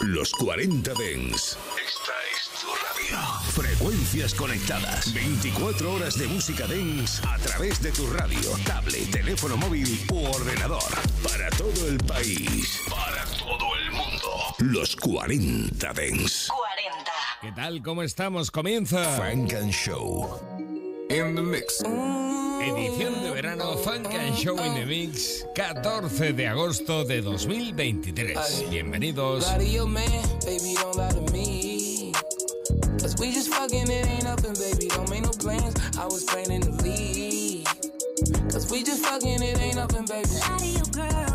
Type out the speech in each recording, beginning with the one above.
Los 40 Dens. Esta es tu radio. Frecuencias conectadas. 24 horas de música dance a través de tu radio, tablet, teléfono móvil u ordenador. Para todo el país. Para todo el mundo. Los 40 Dens. 40. ¿Qué tal? ¿Cómo estamos? Comienza Frank and Show. In the mix. Edición de verano Funk and Show in the Mix, 14 de agosto de 2023. Bienvenidos. Lie to your man, baby, don't lie to me. Cause we just fucking, it ain't nothing, baby, don't make no plans. I was planning to leave. Cause we just fucking, it ain't nothing, baby. Lie to your girl,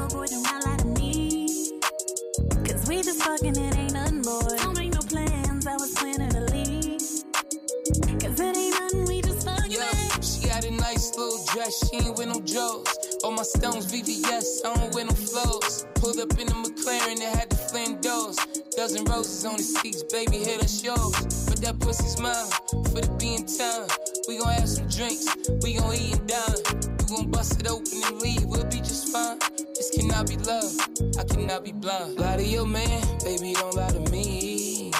she ain't with no Joes. All my stones VVS, I don't wear no flows. Pulled up in the McLaren that had the flame doors. Dozen roses on the seats, baby, hit her shows. But that pussy smile for the being time. We gon' have some drinks, we gon' eat and dine. You gon' bust it open and leave, we'll be just fine. This cannot be love, I cannot be blind. Lie to your man, baby, don't lie to me.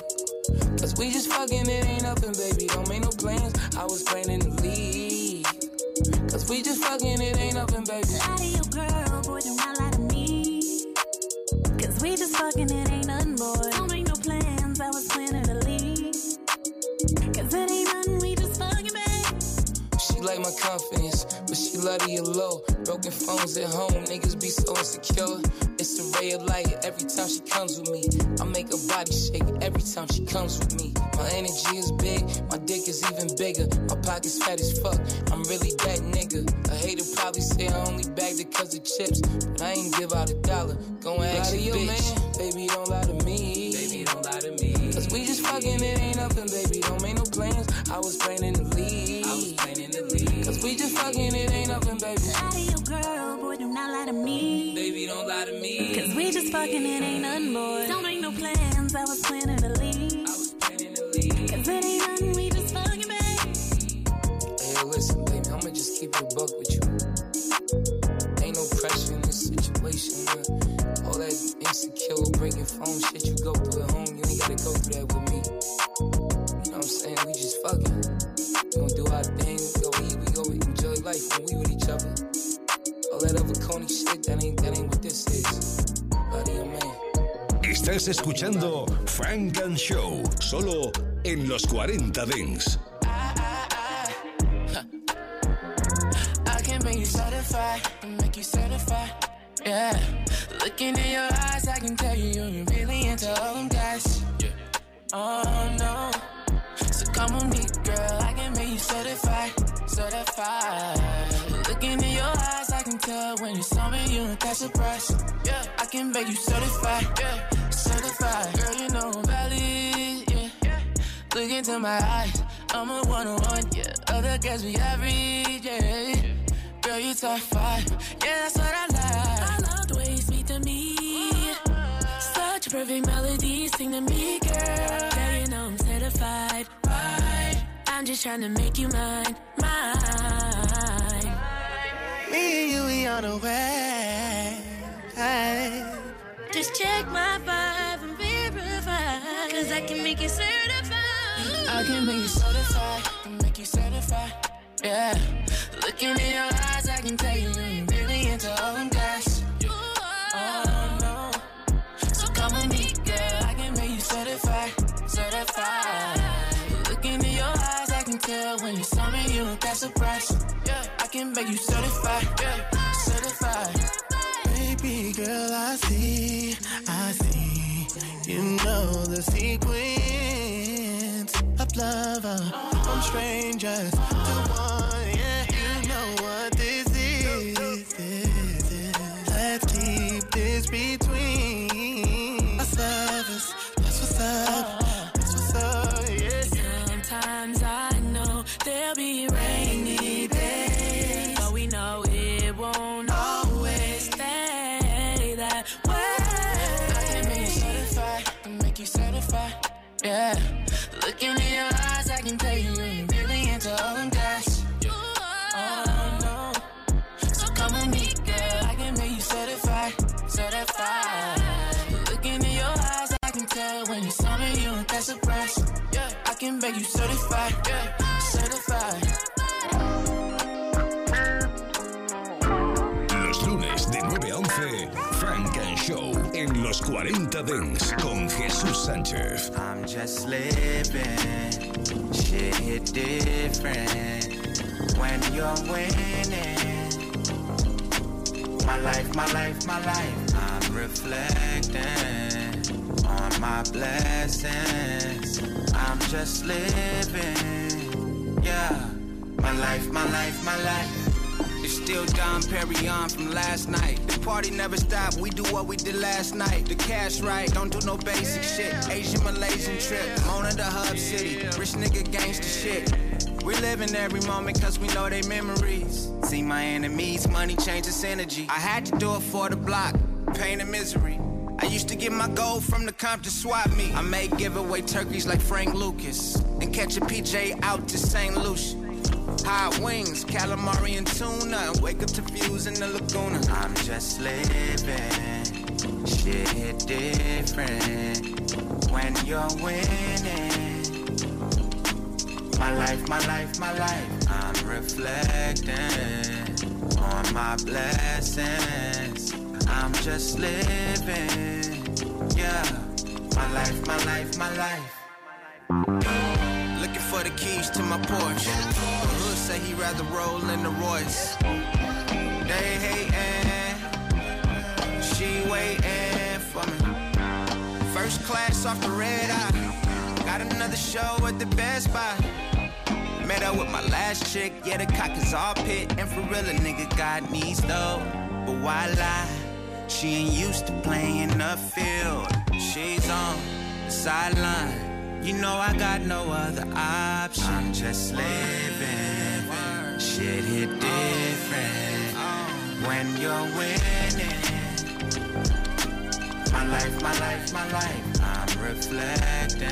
Cause we just fucking, it ain't nothing, baby. Don't make no plans. I was planning to leave. Cause we just fucking, it ain't nothing, baby. Lie to your girl, boy, do not lie to me. Cause we just fucking, it ain't nothing, boy. Don't make no plans, I was planning to leave. Cause it ain't nothing, we just fucking, babe. She like my confidence, but she love the low. Broken phones at home, niggas be so insecure. It's a ray of light every time she comes with me. I make her body shake every time she comes with me. My energy is big, my dick is even bigger. My pockets fat as fuck, I'm really chips, but I ain't give out a dollar. Go and ask your bitch. Man, baby, don't lie to me. Baby, don't lie to me. Cause we just fucking, it ain't nothing, baby. Don't make no plans. I was planning to leave. I was planning to leave. Cause we just fucking, it ain't nothing, baby. Lie to your girl, boy, do not lie to me. Baby, don't lie to me. Cause we just fucking, it ain't Escuchando Frank and Show, solo en los 40 Dens. I can make you satisfied and make you certified. Yeah. Looking in your eyes, I can tell you you're really into all them guys. Oh no. So come on me, girl. I can make you certified, certified. Looking in your eyes, I can tell when you saw me, you ain't that surprised. Yeah. I can make you certified, yeah, certified. Girl, you know I'm valid, yeah. Look into my eyes, I'm a one on one, yeah. Other girls be average, yeah. Girl, you top five, yeah, that's what I like. I love the way you speak to me. Such a perfect melody, sing to me, girl. Yeah, you know I'm certified, right? I'm just trying to make you mine, mine. Me and you, we on the way. Just check my vibe and verify. Cause I can make it certified. I can make you certified, and make you certified, yeah. Looking in your eyes, I can tell you you're really into all them guys. Can make you certified, yeah, certified. Baby girl, I see, I see. You know the sequence of love uh, from strangers to Yeah. Looking in your eyes, I can tell you you're really into all them guys. Oh no. So come with me, girl. I can make you certified, certified. Looking in your eyes, I can tell when you saw me, you were that surprised. Yeah, I can make you certified. Yeah, los 40 Dance con Jesús Sánchez. I'm just living. Shit hit different when you're winning. My life, my life, my life. I'm reflecting on my blessings. I'm just living. Yeah. My life, my life, my life. It's still Dom Perignon from last night. The party never stopped, we do what we did last night. The cash right, don't do no basic shit. Asian Malaysian trip, Mona the hub city. Rich nigga gangster shit. We living every moment cause we know they memories. See my enemies, money changes energy. I had to do it for the block, pain and misery. I used to get my gold from the Compton swap me. I may give away turkeys like Frank Lucas and catch a PJ out to St. Lucia. Hot wings, calamari and tuna. Wake up to views in the Laguna. I'm just living. Shit hit different when you're winning. My life, my life, my life. I'm reflecting on my blessings. I'm just living. Yeah. My life, my life, my life. For the keys to my Porsche. Hood say he rather roll in the Royce. They hating, she waiting for me. First class off the red eye. Got another show at the Best Buy. Met up with my last chick, yeah, the cock is all pit. And for real, a nigga got needs though. But why lie? She ain't used to playing the field. She's on the sideline. You know I got no other option. I'm just living. Shit hit different when you're winning. My life, my life, my life. I'm reflecting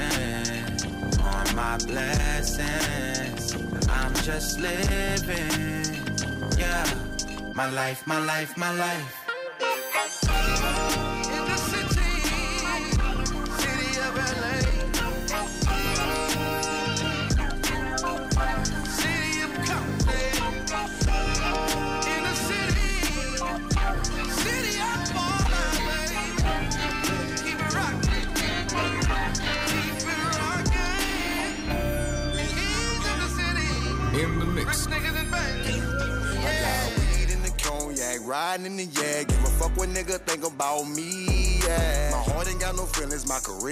on my blessings. I'm just living. Yeah. My life, my life, my life.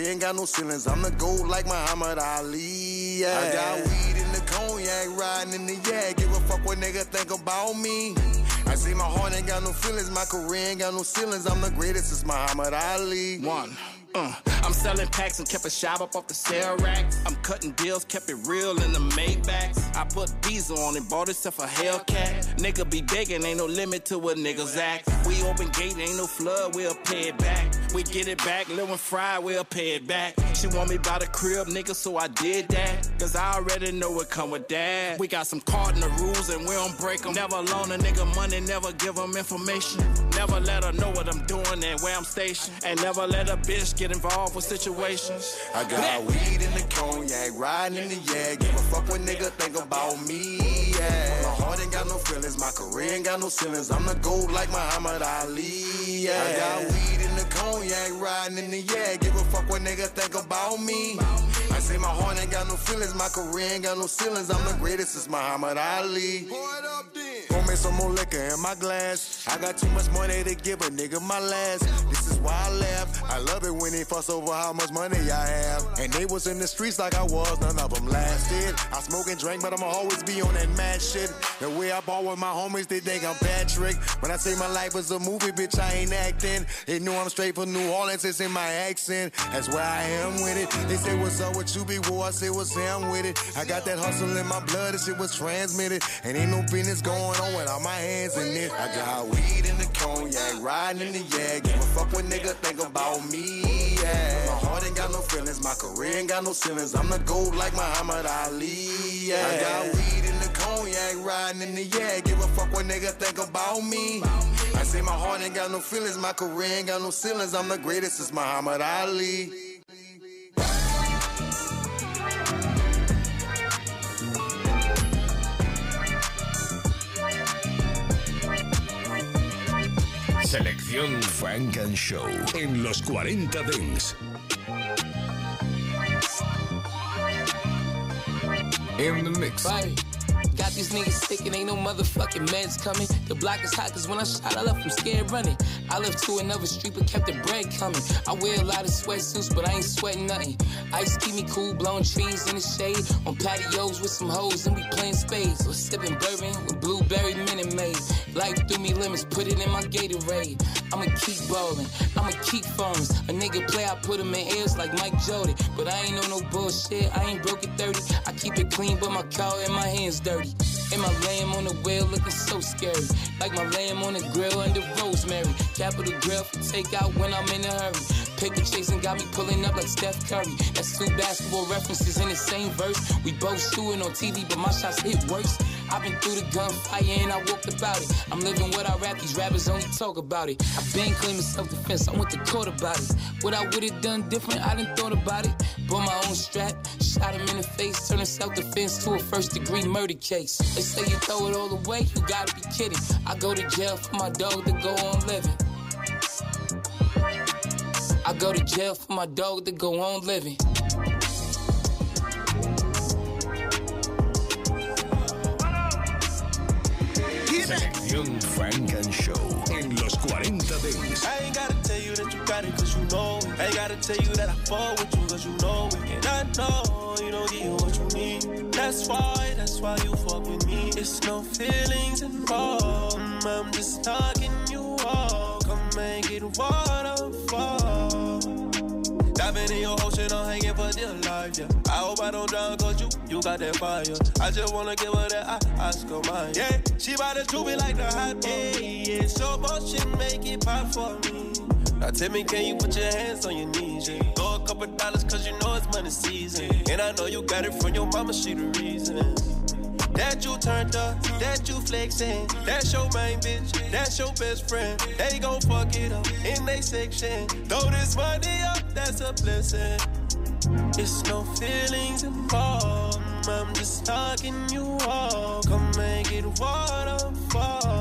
Ain't got no ceilings. I'm the GOAT like Muhammad Ali, yeah. I got weed in the cognac, riding in the yeah. Give a fuck what nigga think about me. I say my heart ain't got no feelings, my career ain't got no ceilings. I'm the greatest, it's Muhammad Ali. One. Uh, selling packs and kept a shop up off the sale rack. I'm cutting deals, kept it real in the Maybachs. I put diesel on and bought itself a Hellcat. Nigga be begging, ain't no limit to what niggas act. We open gate, ain't no flood, we'll pay it back. We get it back, Lil and Fry, we'll pay it back. She want me by the crib, nigga, so I did that. Cause I already know what come with that. We got some cardinal rules and we don't break them. Never loan a nigga money, never give them information. Never let her know what I'm doing and where I'm stationed. And never let a bitch get involved with situations. I got weed in the cognac, riding in the yeah. Give a fuck what nigga think about me, yeah. My heart ain't got no feelings, my career ain't got no ceilings. I'm the gold like Muhammad Ali, yeah. I got weed in the cognac, riding in the yeah. Give a fuck what nigga think about me. I say my heart ain't got no feelings, my career ain't got no ceilings. I'm the greatest, it's Muhammad Ali. Pour me some more liquor in my glass. I got too much money to give a nigga my last. This is why I laugh. I love it when they fuss over how much money I have. And they was in the streets like I was, none of them lasted. I smoke and drink, but I'ma always be on that mad shit. The way I ball with my homies, they think I'm Patrick. When I say my life is a movie, bitch, I ain't acting. They know I'm straight from New Orleans, it's in my accent. That's where I am with it. They say, What's up with you, big boy? I say, What's Sam with it? I got that hustle in my blood, this shit was transmitted. And ain't no business going on without my hands in it. I got weed in the cognac, riding in the yeah. Give a fuck what nigga think about me, yeah. My heart ain't got no feelings, my career ain't got no ceilings. I'm the GOAT like Muhammad Ali, yeah. I got weed in the cognac, riding in the yeah. Give a fuck what nigga think about me. I say my heart ain't got no feelings, my career ain't got no ceilings. I'm the greatest, it's Muhammad Ali. Selección Frank and Show en los 40 Dents. In the mix. Right. Got these niggas sick and ain't no motherfucking meds coming. The block is hot cause when I shot, I left from scared running. I left to another street but kept the bread coming. I wear a lot of sweatsuits but I ain't sweating nothing. Ice keep me cool, blowing trees in the shade. On patios with some hoes and we playing spades. Or sipping bourbon with blueberry Minute Maid. Life threw me lemons, put it in my Gatorade. I'ma keep ballin', I'ma keep phones. A nigga play, I put him in ears like Mike Jody. But I ain't on no bullshit, I ain't broke at 30. I keep it clean, but my car and my hands dirty. And my lamb on the wheel looking so scary. Like my lamb on the grill under rosemary. Capital grill for takeout when I'm in a hurry. Paper chasing got me pulling up like Steph Curry. That's two basketball references in the same verse. We both shooting on TV, but my shots hit worse. I've been through the gunfire and I walked about it. I'm living what I rap, these rappers only talk about it. I've been claiming self-defense, I went to court about it. What I would've done different, I didn't thought about it. Bought my own strap, shot him in the face, turning self-defense to a first-degree murder case. They say you throw it all away, you gotta be kidding. I go to jail for my dog to go on living. I go to jail for my dog to go on living. Selección Funk and Show en los 40 Dance. I ain't gotta tell you that you got it cause you know it. I ain't gotta tell you that I fall with you cause you know it. And I know you don't get what you need. That's why, that's why you fuck with me. It's no feelings involved. Mm, I'm just talking you all. Come make it waterfall. Diving in your ocean, I'm hanging for dear life, yeah. I hope I don't drown, cause you, you got that fire. I just wanna give her that I, Oscar mine. Yeah, she bout to chew me like the hot yeah, yeah. much motion, make it pop for me. Now tell me, can you put your hands on your knees? Yeah? Throw a couple dollars, cause you know it's money season. And I know you got it from your mama, she the reason. That you turned up, that you flexing. That's your main bitch, that's your best friend. They gon' fuck it up in they section. Throw this money up, that's a blessing. It's no feelings involved. I'm just talking you all. Come make it waterfall.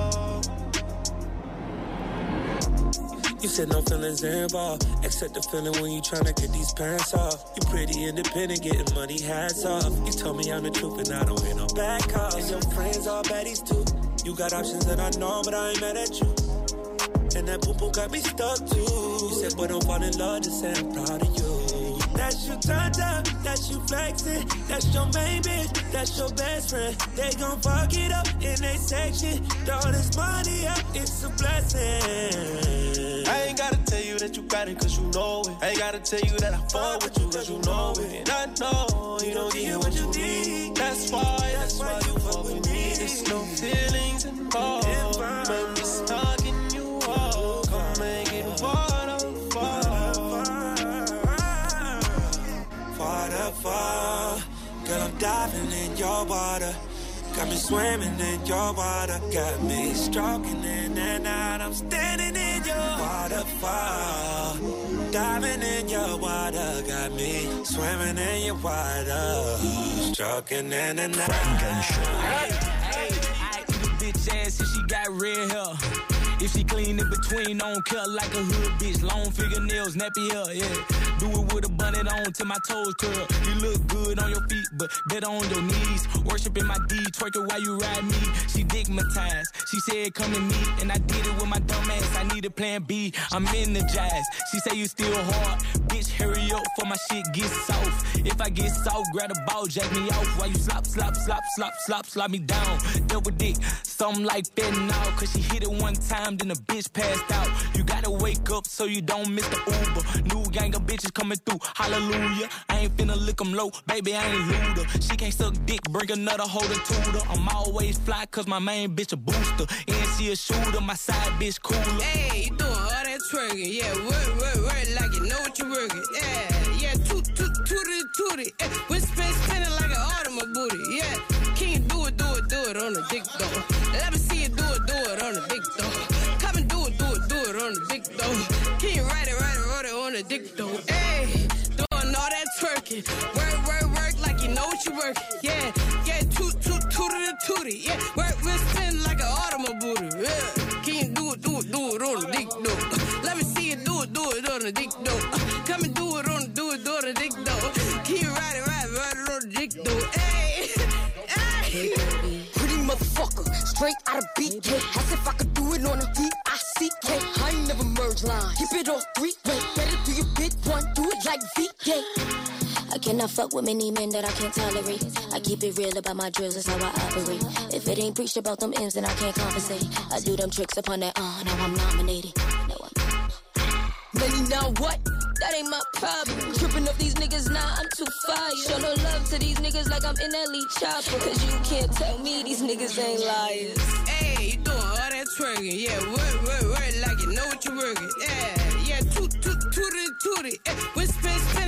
You said no feelings involved, except the feeling when you tryna get these pants off. You pretty independent, getting money, hats off. You told me I'm the truth and I don't hear no back calls. And your friends all baddies too. You got options that I know, but I ain't mad at you. And that boo boo got me stuck too. You said, boy, don't fall in love, just say I'm proud of you. That's your turned up, that's you flexing. That's your main bitch, that's your best friend. They gon' fuck it up in they section. All this money up, it's a blessing. Cause you know it. I ain't gotta tell you that I fall with you cause you know it. And I know you don't get what you need. That's why, that's why you fuck with me. There's no feelings involved. I'm just talking you all. Come make it waterfall. Waterfall, girl, I'm diving in your water. Got me swimming in your water. Got me stroking in and out. I'm standing in waterfall. Diving in your water. Got me swimming in your water. Stroking in and out. Got red hair. If she clean in between, don't cut like a hood bitch. Long fingernails, nappy hair, yeah. Do it with a bonnet on till my toes curl. You look good on your feet, but better on your knees. Worshiping my D, twerking while you ride me. She digmatized. She said, come to me, and I did it with my dumb ass. I need a plan B. I'm energized. She say you still hard. Bitch, hurry up for my shit gets soft. If I get soft, grab a ball, jack me off. While you slop, slop, slop, slop, slop, slop me down. Double dick, something like now. Cause she hit it one time, then the bitch passed out. You gotta wake up so you don't miss the Uber. New gang of bitches coming through, hallelujah. I ain't finna lick 'em low, baby, I ain't looter. She can't suck dick, bring another holder tutor. I'm always fly cause my main bitch a booster. And she a shooter, my side bitch cooler. Hey, you doing all that twerking? Yeah, work, work, work like you know what you're working. Yeah, yeah, toot, toot, tooty. Eh, we spin spinning like an automobile booty. Yeah, can you do it, do it, do it on the dick though? The dick though? Hey, doing all that twerking. Work, work, work like you know what you work. Yeah, yeah, toot, toot, tooty, the tooty. Yeah, I cannot fuck with many men that I can't tolerate. I keep it real about my drills, that's how I operate. If it ain't preached about them M's, then I can't compensate. I do them tricks upon that, uh, now I'm nominated. Money now what? That ain't my problem. Tripping up these niggas, nah, I'm too fire. Show no love to these niggas like I'm in lead chopper. Cause you can't tell me these niggas ain't liars. Hey, you doing all that twerking. Yeah, work, work, work like you know what you're working. Yeah, yeah, toot, toot, tooty, tooty. Eh, we spin, spinning like an automobile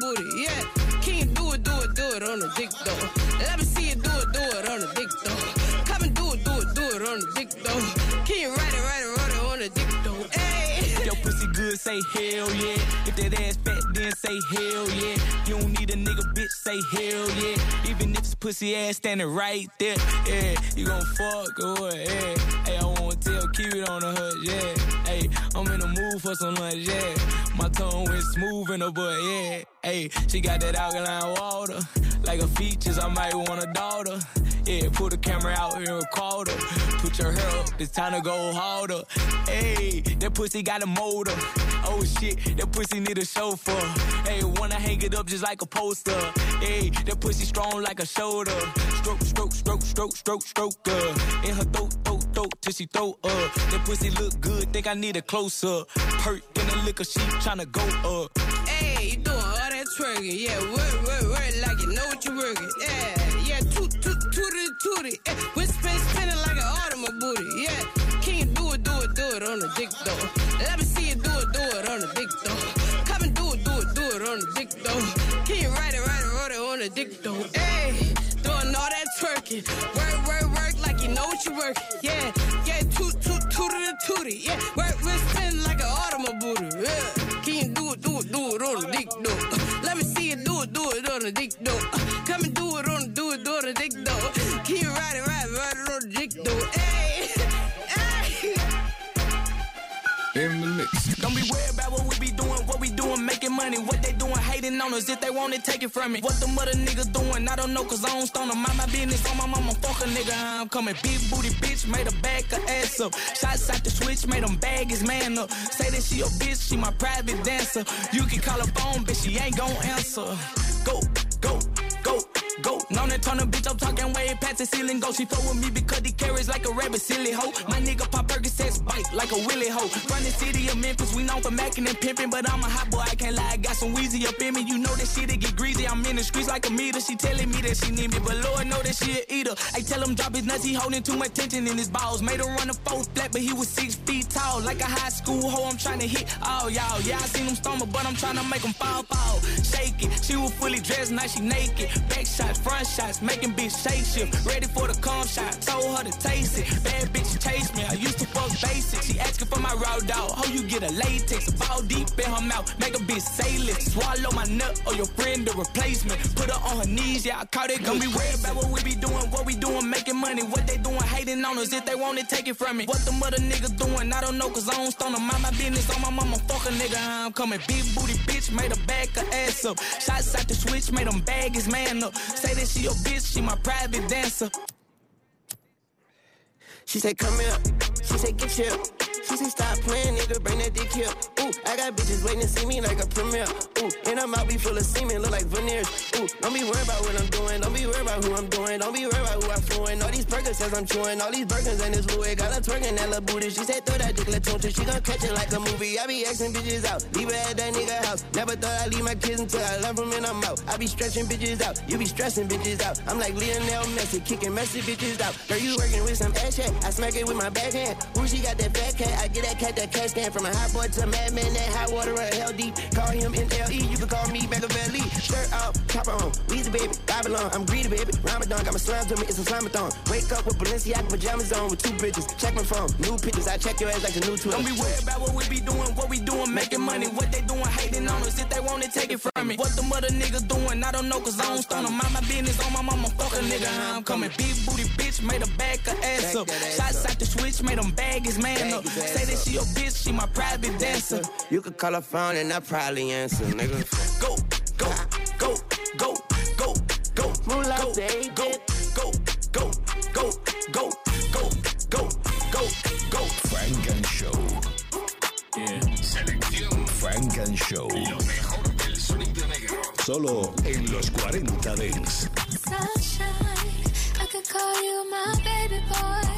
booty. Yeah, can you do it, do it, do it on the dick though. Let me see you do it, do it on the dick though. Come and do it, do it, do it on the dick though. Can you ride it, ride it, ride it on the dick though? Hey. Your pussy good, say hell yeah. If that ass fat, then say hell yeah. You don't need a nigga, say hell yeah. Even if it's pussy ass standing right there, yeah. You gon' fuck or what, yeah. Hey, I wanna tell, it on the hood, yeah. Hey, I'm in the mood for some lunch, yeah. My tongue went smooth in the butt, yeah. Hey, she got that alkaline water. Like her features, I might want a daughter. Yeah, pull the camera out here and record her. Put your hair up, it's time to go harder. Hey, that pussy got a motor. Oh shit, that pussy need a chauffeur. Hey, wanna hang it up just like a poster. Hey, that pussy strong like a shoulder. Stroke, stroke, stroke, stroke, stroke, stroke. Uh. In her throat, throat, throat, till she throw up. That pussy look good, think I need a close up. Perk in the liquor, she tryna go up. Hey, you doing all that twerking. Yeah, work, work, work like you know what you're working. Yeah, yeah, toot, toot, tooty, tooty. Eh, we spin, dick though? Hey, doing all that twerking. Work, work, work like you know what you work. Yeah, hating on us. If they want it, take it from me. What the mother niggas doing, I don't know, cause I don't stone them. Mind my business on my mama, fuck a nigga. I'm coming. Big booty bitch, made her back her ass up. Shots out the switch, made them bag his man up. Say that she a bitch, she my private dancer. You can call her phone, bitch, she ain't gon' answer. Go, go, go. Go, known that turn a bitch, I'm talking way past the ceiling. Go, she fuck with me because he carries like a rabbit, silly hoe. My nigga pop Percocets bite like a willy hoe. Run the city of Memphis, we known for macking and pimping, but I'm a hot boy, I can't lie. I got some wheezy up in me, you know that shit it get greasy. I'm in the streets like a meter. She telling me that she need me, but Lord know that she a eater. I tell him drop his nuts, he holding too much tension in his balls. Made him run a four flat, but he was six feet tall, like a high school hoe. I'm trying to hit all y'all. Yeah, I seen him stumble, but I'm trying to make him fall, fall. Shake it. She was fully dressed, now she naked. Back shots, front shots, making bitch shake shift. Ready for the cum shot, told her to taste it. Bad bitch chase me, I used to fuck basic. She asking for my raw dog. How you get a latex? A ball deep in her mouth, make a bitch say less. Swallow my nut or your friend the replacement. Put her on her knees, yeah, I caught it. Don't be worried about what we be doing, what we doing, making money. What they doing, hating on us. If they want it, take it from me. What the mother nigga doing, I don't know, cause I don't stone them. Mind my business on my mama, fuck a nigga. I'm coming. Big booty bitch, made her back her ass up. Shots out the switch, made him bag his man up. Say that she your bitch, she my private dancer. She said, come here. She said, get here. Said, stop playing, nigga, bring that dick here. Ooh, I got bitches waiting to see me like a premiere. Ooh, and I'm out be full of semen, look like veneers. Ooh, don't be worried about what I'm doing. Don't be worried about who I'm doing. Don't be worried about who I'm fooling. All these burgers says I'm chewing. All these burgers and this Louis got her twerking that little booty. She said, throw that dick, let tune She gon' catch it like a movie. I be asking bitches out. Leave her at that nigga house. Never thought I'd leave my kids until I love them and I'm out. I be stretching bitches out. You be stressing bitches out. I'm like Lionel Messi, kicking messy bitches out. Girl, you working with some ass chat. I smack it with my backhand. Ooh, she got that fat cat. I get that cat that cat scan from a hot boy to a madman. That hot water or hell deep. Call him NLE. You can call me Machiavelli. Shirt off, chopper on. Weezy baby, Babylon. I'm greedy, baby. Ramadan got my slime to me, it's a slime-a-thon. Wake up with Balenciaga pajamas on with two bitches. Check my phone, new pictures. I check your ass like the new Twitter. Don't be worried about what we be doing, what we doing, making money. What they doing, hating on us. If they want it, take it from me. What the mother niggas doing, I don't know, cause I don't stun them. Mind my business on my mama, fuck a nigga, how I'm coming. Big booty bitch, made a back her ass up. Shots out the switch, made them bag his man up. Say that she your bitch, she my private dancer. You could call her phone and I probably answer, nigga. Go, go, go, go, go, go, Moolah, go, go, go, go, go, go, go, go, go, go. Funk and Show. Yeah. Selección Funk and Show. Lo mejor del sonido negro. Solo en los 40 Dance. Sunshine, I could call you my baby boy.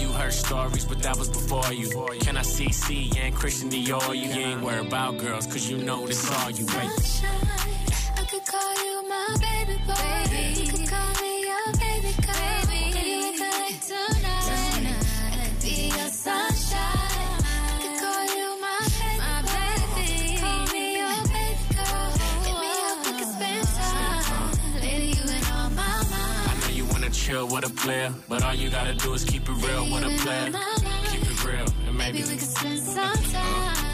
you heard stories, but that was before you. Can I see C and Christian Dior? You ain't worried about girls, cause you know this all you wait. I could call you my baby boy. You could call me with a player, but all you gotta do is keep it real with a player. Keep it real, and maybe Maybe we could spend some time.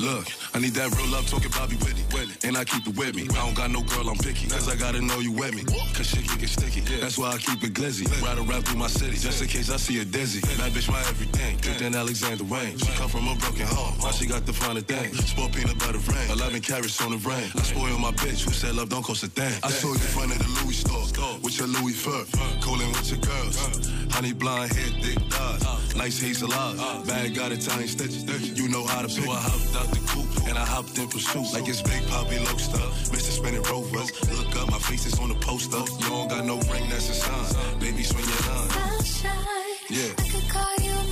Look, I need that real love talking Bobby Whitney. And I keep it with me. I don't got no girl, I'm picky. Cause I gotta know you with me. Cause shit can get sticky. That's why I keep it glizzy. Ride around through my city. Just in case I see a dizzy. That bitch my everything. Good than Alexander Wang. She come from a broken home. Now she got the finer thing. Sport peanut butter rain. 11 carats on the rain. I spoil my bitch. Who said love don't cost a thing? I saw you in front of the Louis store. With your Louis fur. Cooling with your girls. Honey blonde hair, thick thighs. Nice hazel eyes. Bag got Italian stitches. You know how to pick. So I hopped out the coupe and I hopped in pursuit. Like it's Big Poppy Loaster. Mr. Spinning Rovers. Look up, my face is on the poster. You don't got no ring, that's a sign. Baby, swing your line. Sunshine. Yeah. I could call you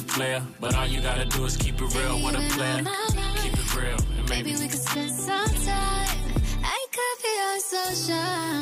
a player, but all you gotta do is keep it real with a player. Keep it real, and maybe Maybe we could spend some time. I could be your sunshine.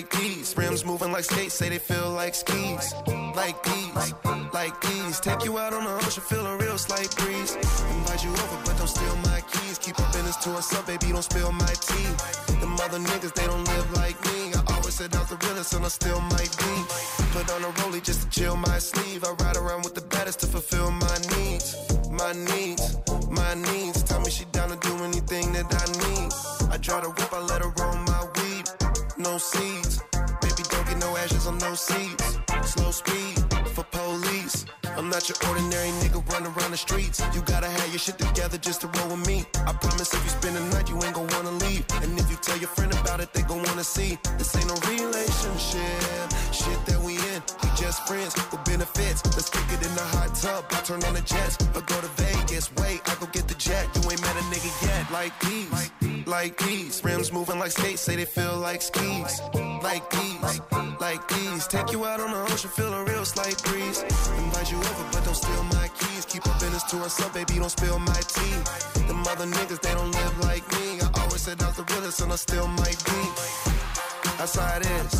Like these. Rims moving like skates, say they feel like skis. Like these, like these. Take you out on the ocean, feel a real slight breeze. Invite you over, but don't steal my keys. Keep your business to yourself, baby, don't spill my tea. The mother niggas, they don't live like me. I always said out the realest, and I still might be. Put on a rollie just to chill my sleeve. I ride around with the baddest to fulfill my not your ordinary nigga running around the streets. You gotta have your shit together just to roll with me. I promise if you spend the night, you ain't gon' wanna leave. And if you tell your friend about it, they gon' wanna see. This ain't no relationship. Shit that we in, we just friends with benefits. Let's kick it in the hot tub. I turn on the jets, like these. Rims moving like skates, say they feel like skis. Like these, like these. Take you out on the ocean, feel a real slight breeze. Invite you over, but don't steal my keys. Keep our business to ourselves, baby, don't spill my tea. Them other niggas, they don't live like me. I always started out the realest and I still might be. That's how it is.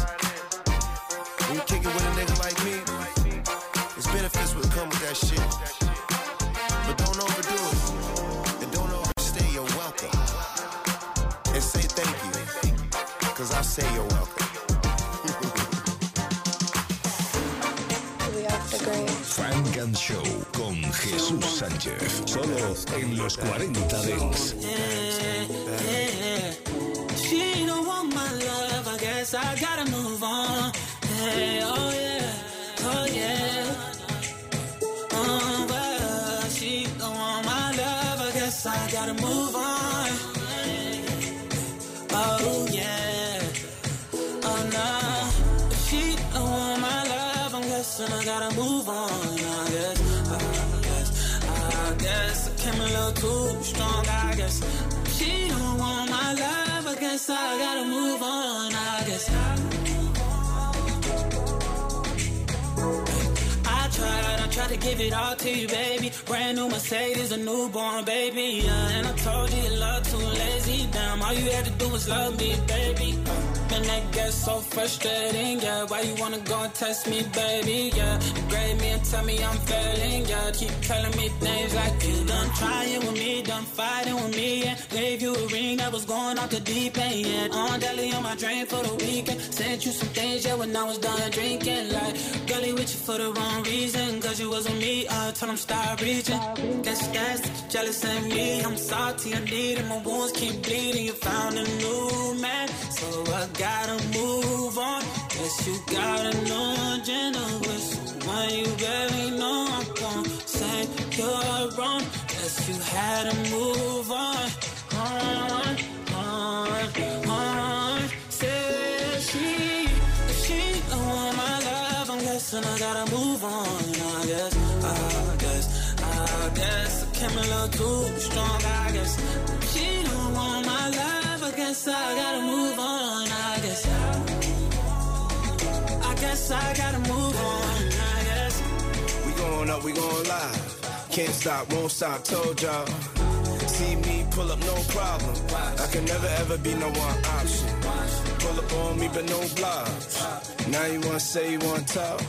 When you kick it with a nigga like me, there's benefits will come with that shit. Cause I say you're welcome. Frank and Show con Jesús Sánchez. Solo en los 40 Dents. She don't want my love, I guess I gotta move on. Hey, oh yeah, oh yeah. Oh, well, she don't want my love, I guess I gotta move on. Guessing I gotta move on. I guess, I guess, I guess I came a little too strong. I guess she don't want my love. I guess I gotta move on. I guess. I tried, I tried to give it all to you, baby. Brand new Mercedes, a newborn baby. Yeah, and I told you your love too lazy. Damn, all you had to do was love me, baby. And that gets so frustrating, yeah. Why you wanna go and test me, baby? Yeah, degrade me and tell me I'm failing, yeah. Keep telling me things like you done trying with me, done fighting with me, and gave you a ring that was going off the deep end. Yeah. On deli on my drain for the weekend. Sent you some things, yeah, when I was done drinking. Like, girlie with you for the wrong reason, cause you wasn't me. I told him stop reaching. Guess that's jealous of me. I'm salty, I need it. My wounds keep bleeding. You found a new man, so I gotta move on. Guess you got a new agenda with someone you barely know. I'm gonna say you're wrong. Guess you had to move on. On, on, on. Say she, she don't want my love, I'm I gotta move on. I guess, I guess, I guess I came too strong. I guess she don't want my love. I guess I gotta move on. I guess, I guess I gotta move on. I guess. We going up, we going live. Can't stop, won't stop, told y'all. See me pull up, no problem. I can never ever be no one option. Pull up on me, but no blocks. Now you wanna say you wanna talk.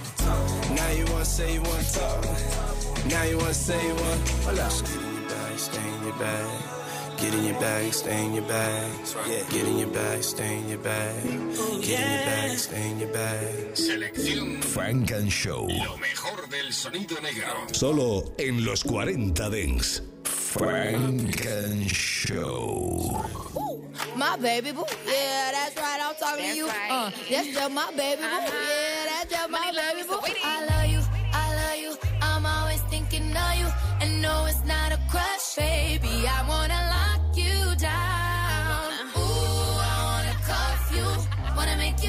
Now you wanna say you wanna talk. Now you wanna say you want. Hold up. Get in your bag, stay in your bag. Get in your bag, stay in your bag. Yeah. Get in your bag, stay in your bag. Get in your bag, stay in your bag. Selección Frank and Show. Lo mejor del sonido negro. Solo en los 40 Dents. Funk and Show. My baby boo, yeah, that's right. I'm talking to you. Uh, that's just my baby boo, yeah, that's just my baby boo. I love you, I love you. I'm always thinking of you, and no, it's not a crush, baby. I wanna lock you down. Ooh, I wanna cuff you, wanna make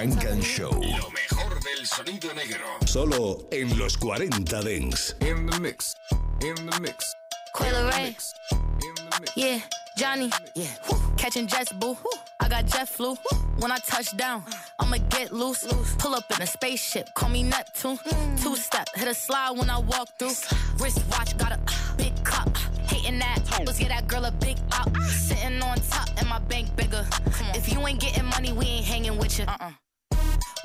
Selección Funk and Show. Lo mejor del sonido negro. Solo en los 40 Dance. In the mix. In the mix. Quayla Ray. Yeah, Johnny. Yeah. Catching jets, boo. I got jet flu. When I touch down, I'ma get loose. Pull up in a spaceship, call me Neptune. Hmm. Two step, hit a slide when I walk through. Wrist watch, got a big cup. Hating that, let's get that girl a big up. Ah. Sitting on top, and my bank bigger. If you ain't getting money, we ain't hanging with you. Uh-uh.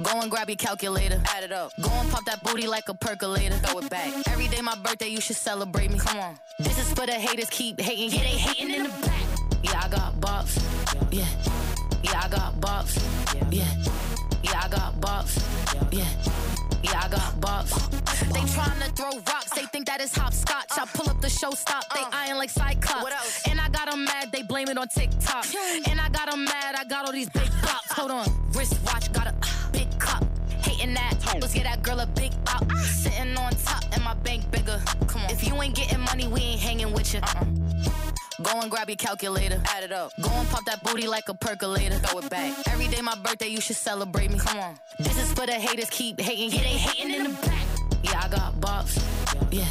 Go and grab your calculator. Add it up. Go and pop that booty like a percolator. Throw it back. Every day my birthday, you should celebrate me. Come on. This is for the haters, keep hating. Yeah, they hating in the back. Yeah, I got bops. Yeah. Yeah, I got bops. Yeah. Yeah, I got bops. Yeah. Yeah, I got bops. They tryna throw rocks, they think that is hopscotch. I uh. pull up the show stop, they uh. eyeing like Cyclops. And I got 'em mad, they blame it on TikTok. And I got 'em mad, I got all these big bops. Hold on, wrist watch, got a big cup. Hating that, let's get that girl a big up. Sitting on top, and my bank bigger. Come on, if you ain't getting money, we ain't hanging with you. Uh-uh. Go and grab your calculator. Add it up. Go and pop that booty like a percolator. Throw it back. Every day my birthday, you should celebrate me. Come on. This is for the haters, keep hating. Yeah, they hating in the back. Yeah, I got bops. Yeah.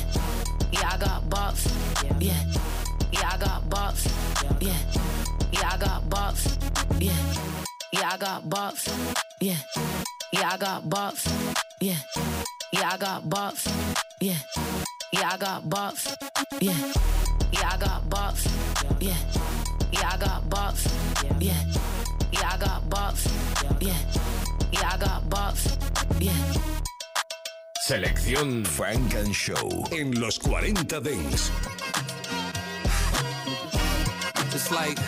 Yeah, I got bops. Yeah. Yeah, I got bops. Yeah. Yeah, I got bops. Yeah. Yeah, I got bops. Yeah. Yeah, I got bops. Yeah. Yeah, I got bops. Yeah. Yeah, I got bops. Yeah. Yeah, I got bops. Yeah. Yeah, I got bops. Yeah. Yeah, I got bops. Yeah. Yeah, I got bops. Yeah. Selección Funk and Show en los 40 Dance. It's like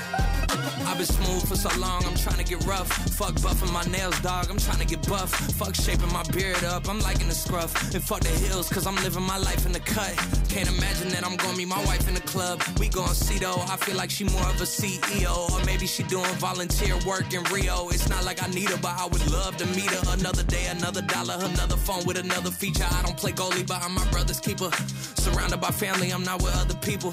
I've been smooth for so long, I'm trying to get rough. Fuck buffing my nails, dog, I'm trying to get buff. Fuck shaping my beard up, I'm liking the scruff. And fuck the hills, cause I'm living my life in the cut. Can't imagine that I'm gonna meet my wife in the club. We gon' see though, I feel like she more of a CEO. Or maybe she doing volunteer work in Rio. It's not like I need her, but I would love to meet her. Another day, another dollar, another phone with another feature. I don't play goalie, but I'm my brother's keeper. Surrounded by family, I'm not with other people.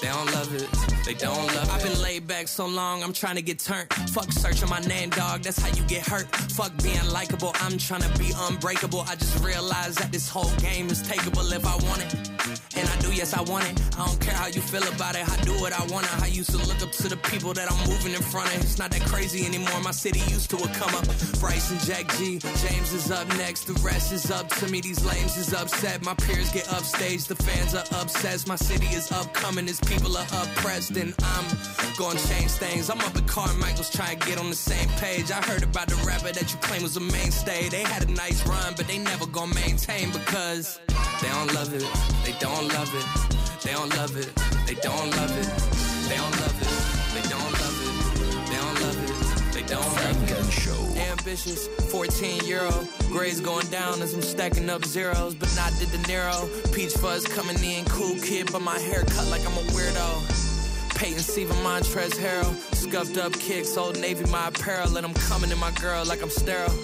They don't love it. They don't love it. I've been laid back so long, I'm trying to get turned. Fuck searching my name, dog. That's how you get hurt. Fuck being likable. I'm trying to be unbreakable. I just realized that this whole game is takeable if I want it. And I do, yes, I want it. I don't care how you feel about it. I do what I want. I used to look up to the people that I'm moving in front of. It's not that crazy anymore. My city used to a come up. Bryce and Jack G. James is up next. The rest is up to me. These lames is upset. My peers get upstage. The fans are obsessed. My city is upcoming. It's people are oppressed and I'm gonna change things. I'm up at Carmichael's trying to get on the same page. I heard about the rapper that you claim was a mainstay. They had a nice run, but they never gonna maintain because they don't love it. They don't love it. They don't love it. They don't love it. They don't love it. Don't it. Show. Ambitious, 14 euro. Grades going down as I'm stacking up zeros, but not the De Niro. Peach fuzz coming in, cool kid, but my hair cut like I'm a weirdo. Peyton Siva Montrez Harrell. Scuffed up kicks, Old Navy my apparel, and I'm coming in my girl like I'm sterile.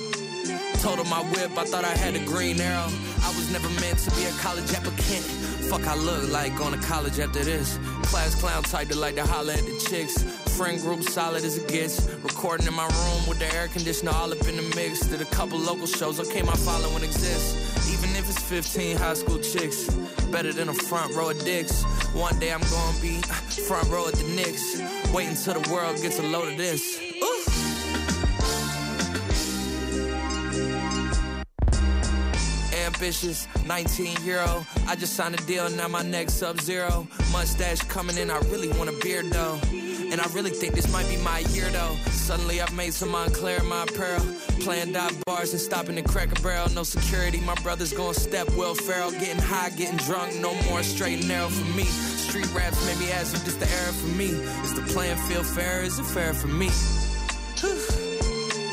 Told her my whip, I thought I had a green arrow. I was never meant to be a college applicant. Fuck, I look like going to college after this. Class clown type to like to holler at the chicks. Friend group solid as it gets. Recording in my room with the air conditioner all up in the mix. Did a couple local shows, okay, my following exists. Even if it's 15 high school chicks. Better than a front row of dicks. One day I'm gonna be front row at the Knicks. Wait until the world gets a load of this. Ambitious, 19 euro. I just signed a deal, now my next sub zero. Mustache coming in, I really want a beard though. And I really think this might be my year though. Suddenly I've made some in my apparel. Playing dive bars and stopping in Cracker Barrel. No security, my brother's going step Will Ferrell. Getting high, getting drunk, no more straight and narrow for me. Street raps made me ask if this the era for me. Is the playing field fair? Is it fair for me?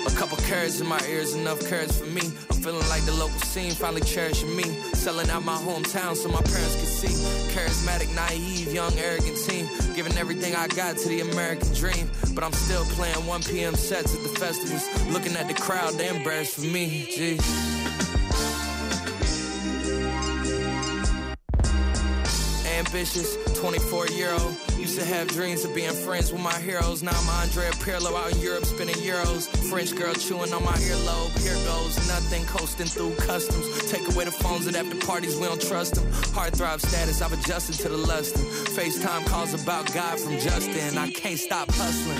A couple carrots in my ears, enough carrots for me. I'm feeling like the local scene finally cherishing me. Selling out my hometown so my parents can see. Charismatic, naive, young, arrogant team. Giving everything I got to the American dream. But I'm still playing 1 p.m. sets at the festivals. Looking at the crowd, they embarrassed for me. Jeez. Ambitious, 24 year old. Used to have dreams of being friends with my heroes. Now I'm Andrea Pirlo out in Europe spinning euros. French girl chewing on my earlobe. Here goes nothing, coasting through customs. Take away the phones at after parties, we don't trust them. Heartthrob status, I've adjusted to the lustin'. FaceTime calls about God from Justin. I can't stop hustling.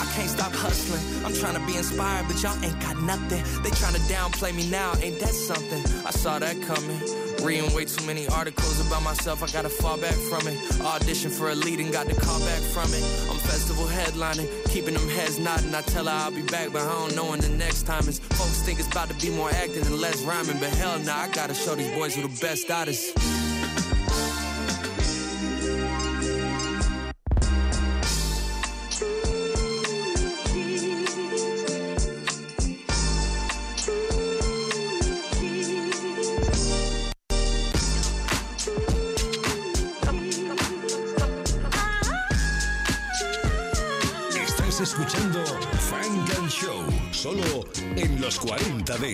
I can't stop hustling. I'm trying to be inspired, but y'all ain't got nothing. They trying to downplay me now, ain't that something? I saw that coming. Reading way too many articles about myself, I gotta fall back from it. Audition for a lead and got the call back from it. I'm festival headlining, keeping them heads nodding. I tell her I'll be back, but I don't know when the next time is. Folks think it's about to be more acting and less rhyming, but hell nah, I gotta show these boys who the best artists.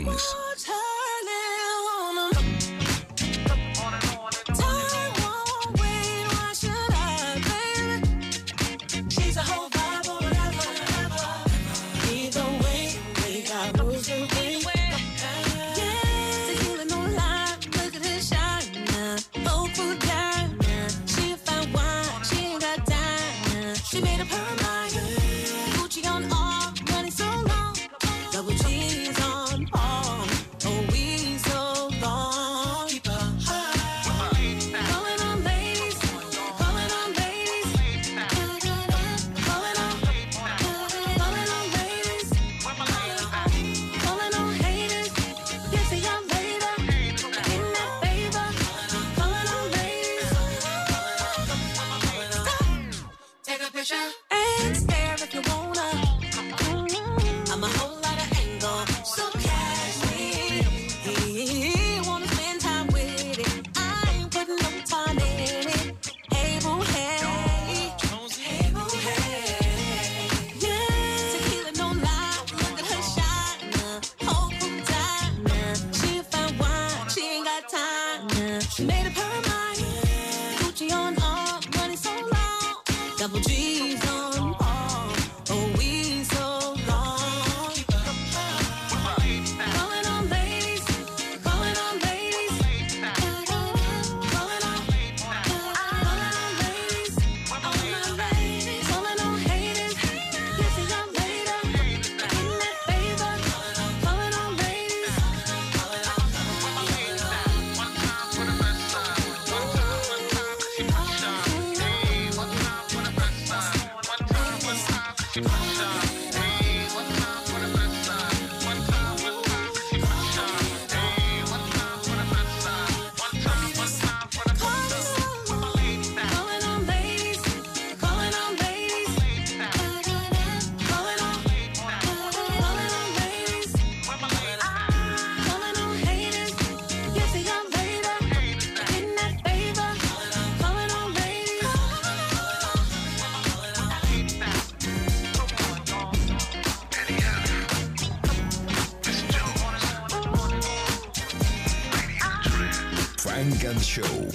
40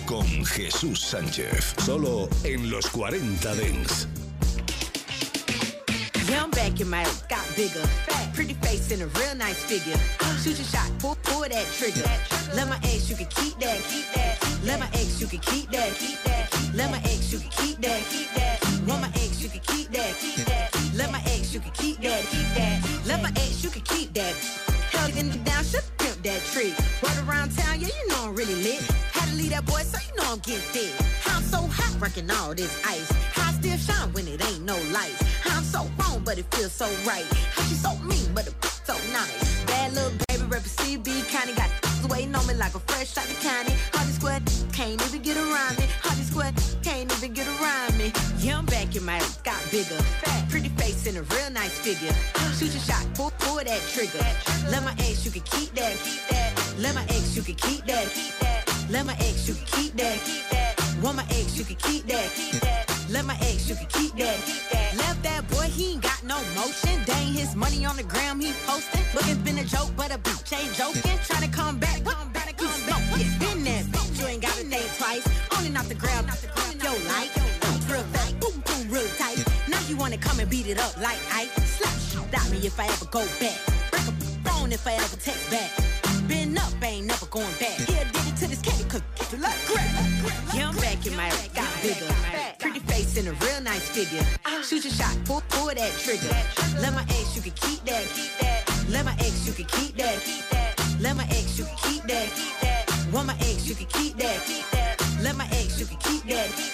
Dance. Jesús Sánchez. Solo en los 40 Dance. Yeah, I'm back in my got bigger. Pretty face and a real nice figure. Shoot your shot, pull, pull that trigger. Let my ex, you can keep that, keep that. Let my ex, you can keep that, keep that. Let my ex, you can keep that, keep that. Want my ex, you can keep that, keep that. Let my ex, you can keep that, keep that. Let my ex, you can keep that. Held it down, should pimp that tree. Run around town, yeah, you know I'm really lit. Had to leave that boy, so you know I'm. I'm so hot, wrecking all this ice. I still shine when it ain't no lights. I'm so wrong, but it feels so right. How she so mean, but it so nice. Bad little baby, rep CB, kinda got waiting on me like a fresh shot of candy. Hardy squad can't even get around me. Hardy squad can't even get around me. Yeah, I'm back in my got bigger. Fat, pretty face and a real nice figure. Shoot your shot, pull, pull that trigger. Let my ex, you can keep that. Let my ex, you can keep that. Let my ex, you can keep that. Want my ex, you can keep that. Let my ex, you can keep that. Left that boy, he ain't got no motion. Dang his money on the gram, he posting. Look, it's been a joke, but a bitch ain't joking. Trying to come back, come back, come back. It's been that bitch, you ain't got to think twice. On and off the ground, yo, like, real tight, boom, boom, real tight. Now you wanna come and beat it up like Ike. Slap, stop me if I ever go back. Break a phone if I ever text back. Been up, ain't never going back. Yeah, to like crack. Yeah, back in my got bigger. Pretty face and a real nice figure. Shoot your shot, pull, pull that trigger. Let my ex, you can keep that. Let my ex, you can keep that. Let my ex, you can keep that. Want my ex, you can keep that. Let my ex, you can keep that.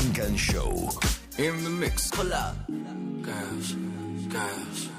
Funk and Show. In the mix. Pull up. Girls, girls, girls,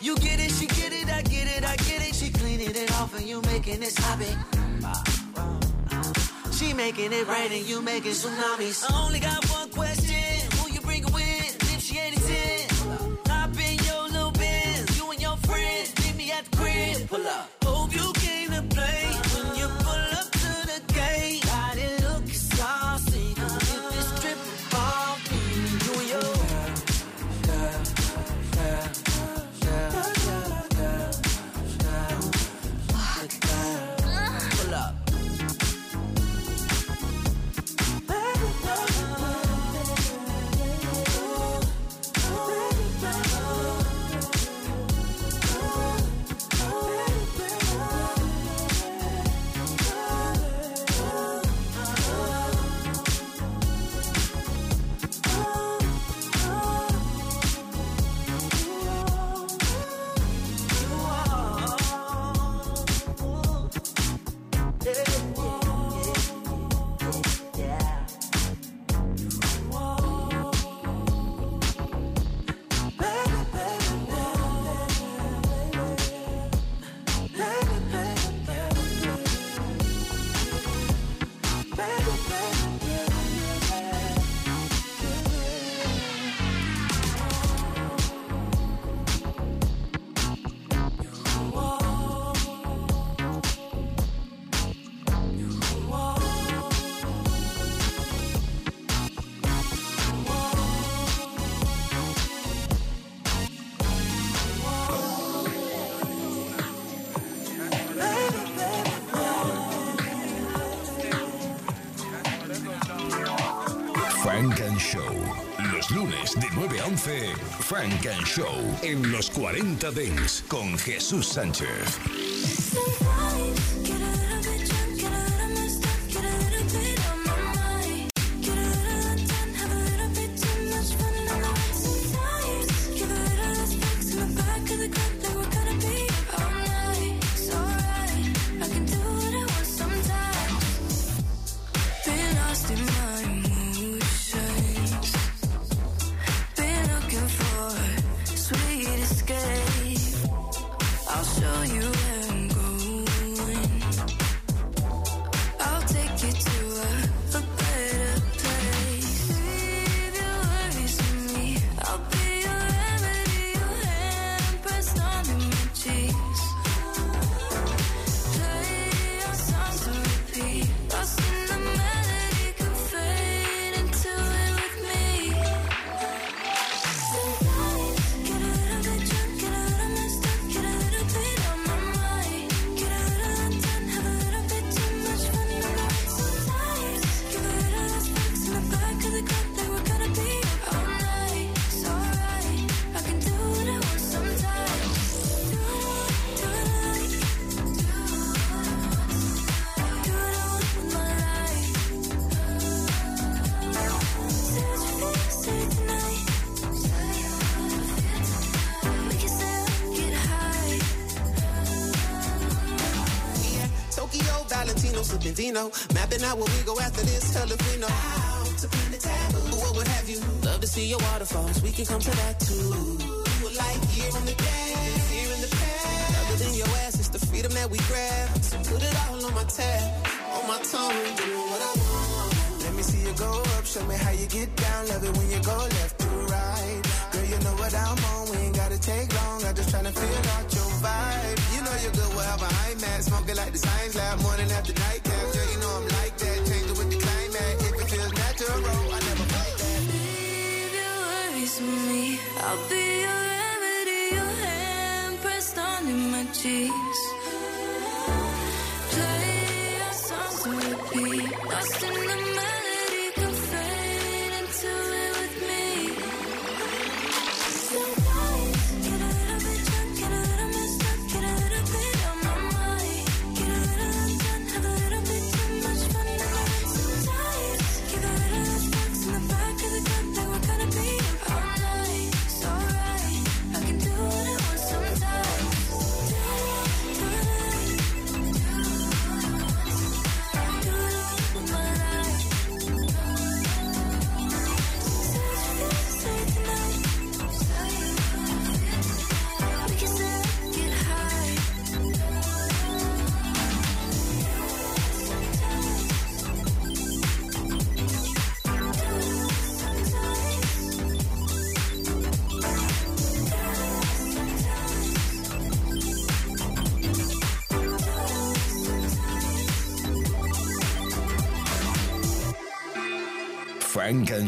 You get it, she get it, I get it, I get it. She cleaning it off and you making it sloppy. She making it rain and you making tsunamis. I only got one Frank and Show en los 40 Dents con Jesús Sánchez. Sipping vino. Mapping out where we go after this, hell if we know. The taboo. What would have you? Love to see your waterfalls, we can come to that too. You were like here in the past, here in the past. Other than your ass, it's the freedom that we grab. So put it all on my tab, on my tongue, doing what I want. Let me see you go up, show me how you get down. Love it when you go left to right. Girl, you know what I'm on. We ain't gotta take long. I'm just trying to feel out your vibe. You know you're good wherever I'm at. Smoking like the science lab,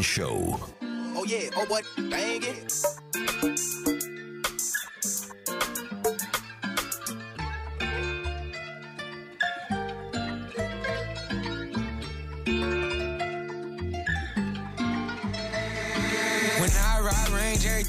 Show. Oh yeah, oh what? Bang it.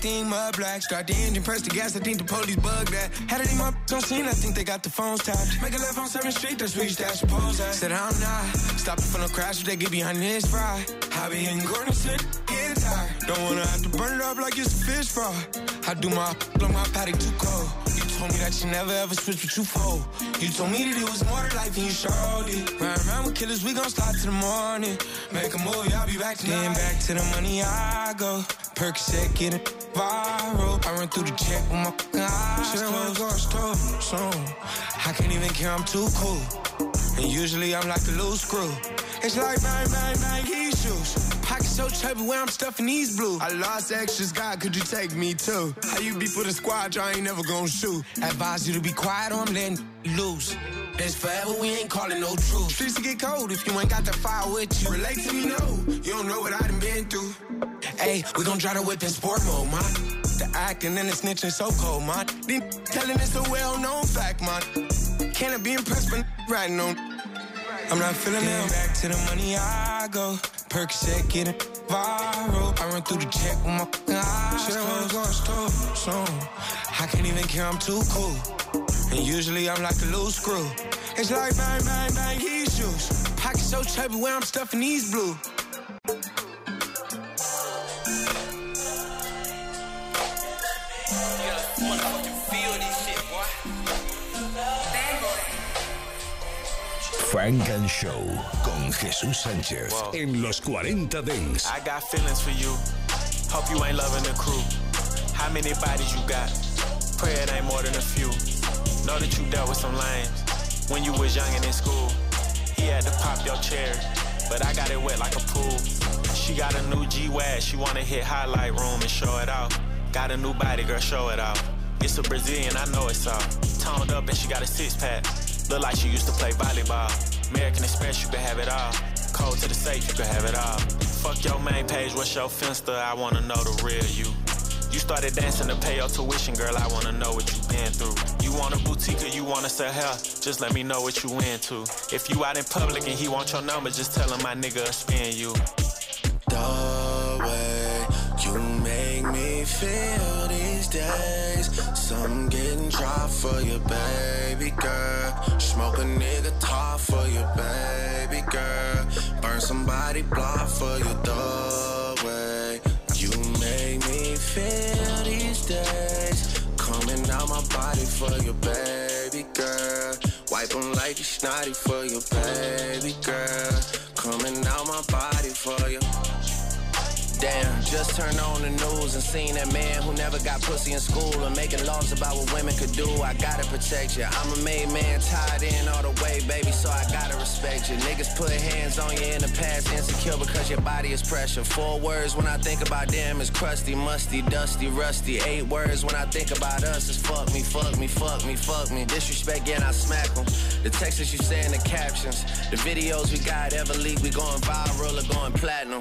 Everything mud black. Start the engine, press the gas. I think the police bug that. Had it in my on scene. I think they got the phones tapped. Make a left on 7th Street. That's where you stash your. Said I'm not stopping for no crash. They get behind this fry. I be in Gordon City, tired. Don't wanna have to burn it up like it's a fish fry. I do my blow my patty too cold. Told me that you never ever switch what you fold. You told me that it was more to life than you showed it. Ride around with killers, we gon' start to the morning. Make a move, I'll be back tonight. Then back to the money I go. Percocet get it viral. I run through the check with my eyes Shit, I wanna go store soon. I can't even care, I'm too cool. And usually I'm like a loose screw. It's like bang, bang, bang, he shoes. Pocket so chubby where I'm stuffing these blue. I lost extras, God, could you take me too? How you be for the squad, I ain't never gonna shoot. Advise you to be quiet or I'm letting loose. That's forever, we ain't calling no truth. Streets to get cold if you ain't got the fire with you. Relate to me, no. You don't know what I done been through. Hey, we gon' try to whip in sport mode, man. The acting and the snitching so cold, man. Then telling it's a well-known fact, man. Can't I be impressed but riding on. I'm not feeling it. Back to the money I go. Percocet get it viral. I run through the check with my eyes Shit, I wanna go store soon. I can't even care, I'm too cool. And usually I'm like a loose screw. It's like bang, bang, bang, he shoes. Pocket so chubby where I'm stuffing these blue. Funk and Show con Jesús Sánchez en los 40 Dance. I got feelings for you. Hope you ain't loving the crew. How many bodies you got? Pray it ain't more than a few. Know that you dealt with some lames when you was young and in school. He had to pop your chair, but I got it wet like a pool. She got a new G-Wag, she wanna hit highlight room and show it off. Got a new body, girl, show it off. It's a Brazilian, I know it's all. Toned up and she got a six pack. Look like she used to play volleyball. American Express, you can have it all. Code to the safe, you can have it all. Fuck your main page, what's your finster? I wanna know the real you. You started dancing to pay your tuition, girl. I wanna know what you been through. You want a boutique or you wanna sell hair? Just let me know what you into. If you out in public and he want your number, just tell him my nigga spin you. Feel these days. Some getting dry for you, baby girl. Smoke a nigga top for you, baby girl. Burn somebody block for you, the way you make me feel these days. Coming out my body for you, baby girl. Wipe them like you snotty for your baby girl. Coming out my body for you. Damn, just turned on the news and seen that man who never got pussy in school and making laws about what women could do. I gotta protect you. I'm a made man, tied in all the way, baby, so I gotta respect you. Niggas put hands on you in the past, insecure because your body is pressure. Four words when I think about them is crusty, musty, dusty, rusty. Eight words when I think about us is fuck me, fuck me, fuck me, fuck me. Disrespect, yeah, I smack them. The texts you say in the captions, the videos we got ever leak, we going viral or going platinum.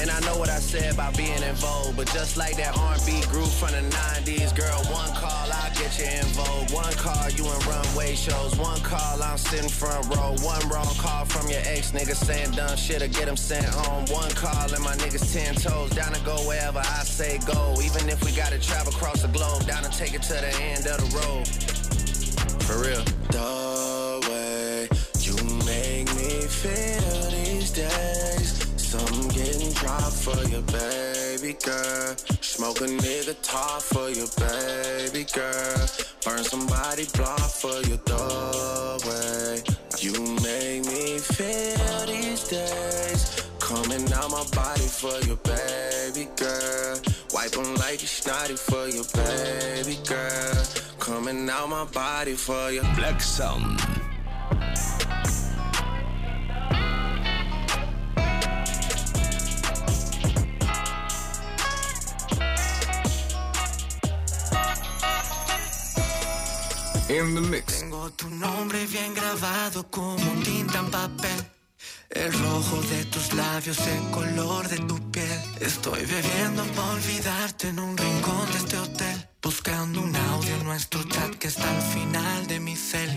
And I know what I said about being in vogue, but just like that R&B group from the 90s, girl, one call, I'll get you in vogue. One call, you in runway shows. One call, I'm sitting front row. One wrong call from your ex nigga saying dumb shit or get him sent home. One call and my niggas ten toes, down to go wherever I say go. Even if we gotta travel across the globe, down to take it to the end of the road. For real. The way you make me feel these days. For your baby girl. Smoke a nigga top for your baby girl. Burn somebody block for your the way you make me feel these days. Coming out my body for your baby girl. Wipe them like you snotty for your baby girl. Coming out my body for you. Black Sound. Tengo tu nombre bien grabado como tinta en papel. El rojo de tus labios, el color de tu piel. Estoy bebiendo para olvidarte en un rincón de este hotel. Buscando un audio en nuestro chat que está al final de mi cel.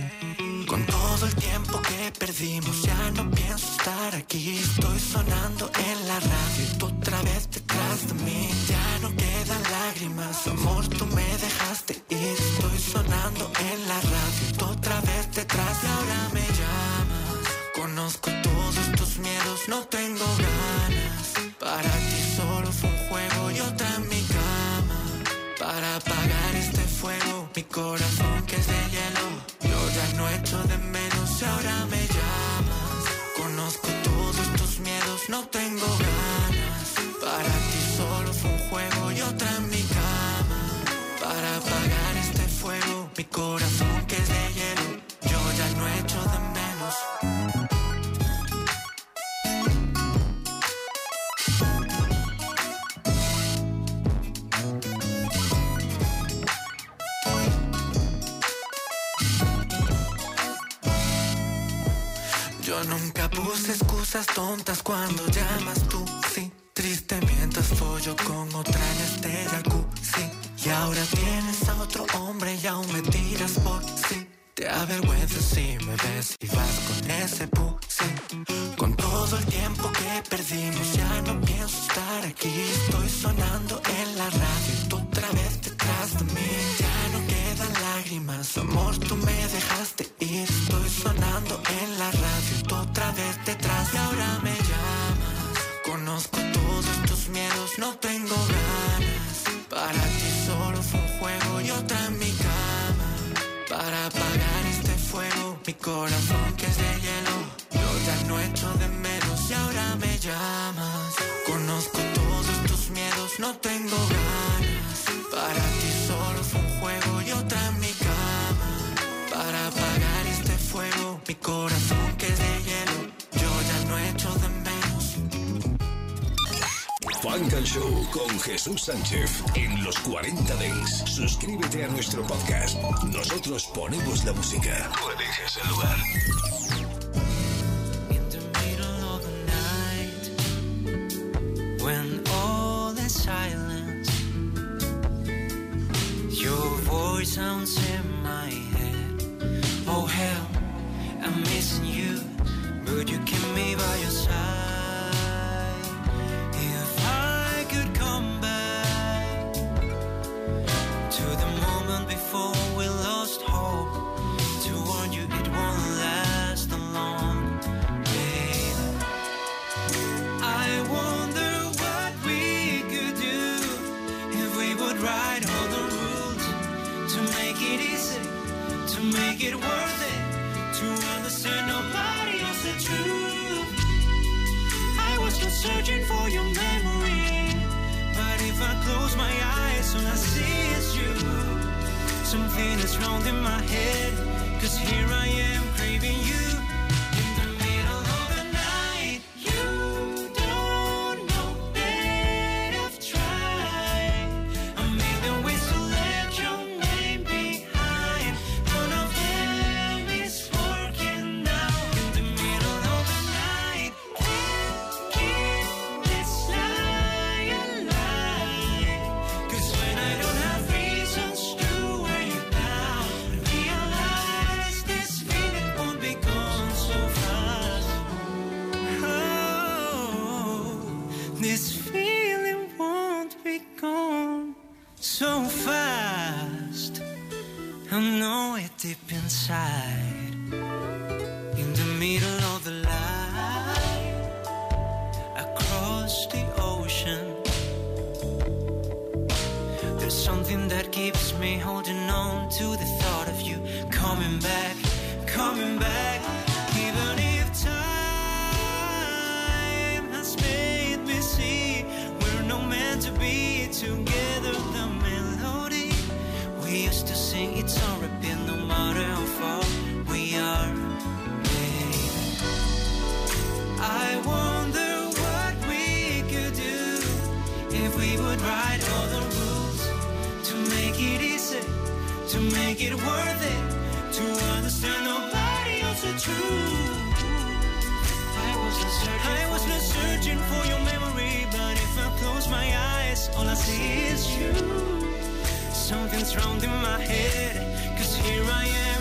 Con todo el tiempo que perdimos, ya no pienso estar aquí. Estoy sonando en la radio tú otra vez detrás de mí. Ya no quedan lágrimas, amor, tú me dejaste ir. Estoy sonando en la radio tú otra vez detrás y ahora me llamas. Conozco todos tus miedos, no tengo ganas. Para ti solo fue un juego y otra en mi cama. Para apagar este fuego, mi corazón Sánchez en los 40 Dents. Suscríbete a nuestro podcast. Nosotros ponemos la música. Tú eliges el lugar. together the melody we used to sing. It's alright, no matter how far we are. I wonder what we could do if we would write all the rules to make it easy, to make it worth it, to understand nobody else the truth. I was searching, I was not searching for your memory if I close my eyes, all I see is you. Something's wrong in my head, cause here I am.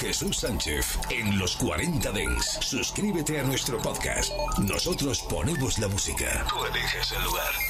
Jesús Sánchez en los 40 Dents. Suscríbete a nuestro podcast. Nosotros ponemos la música. Tú eliges el lugar.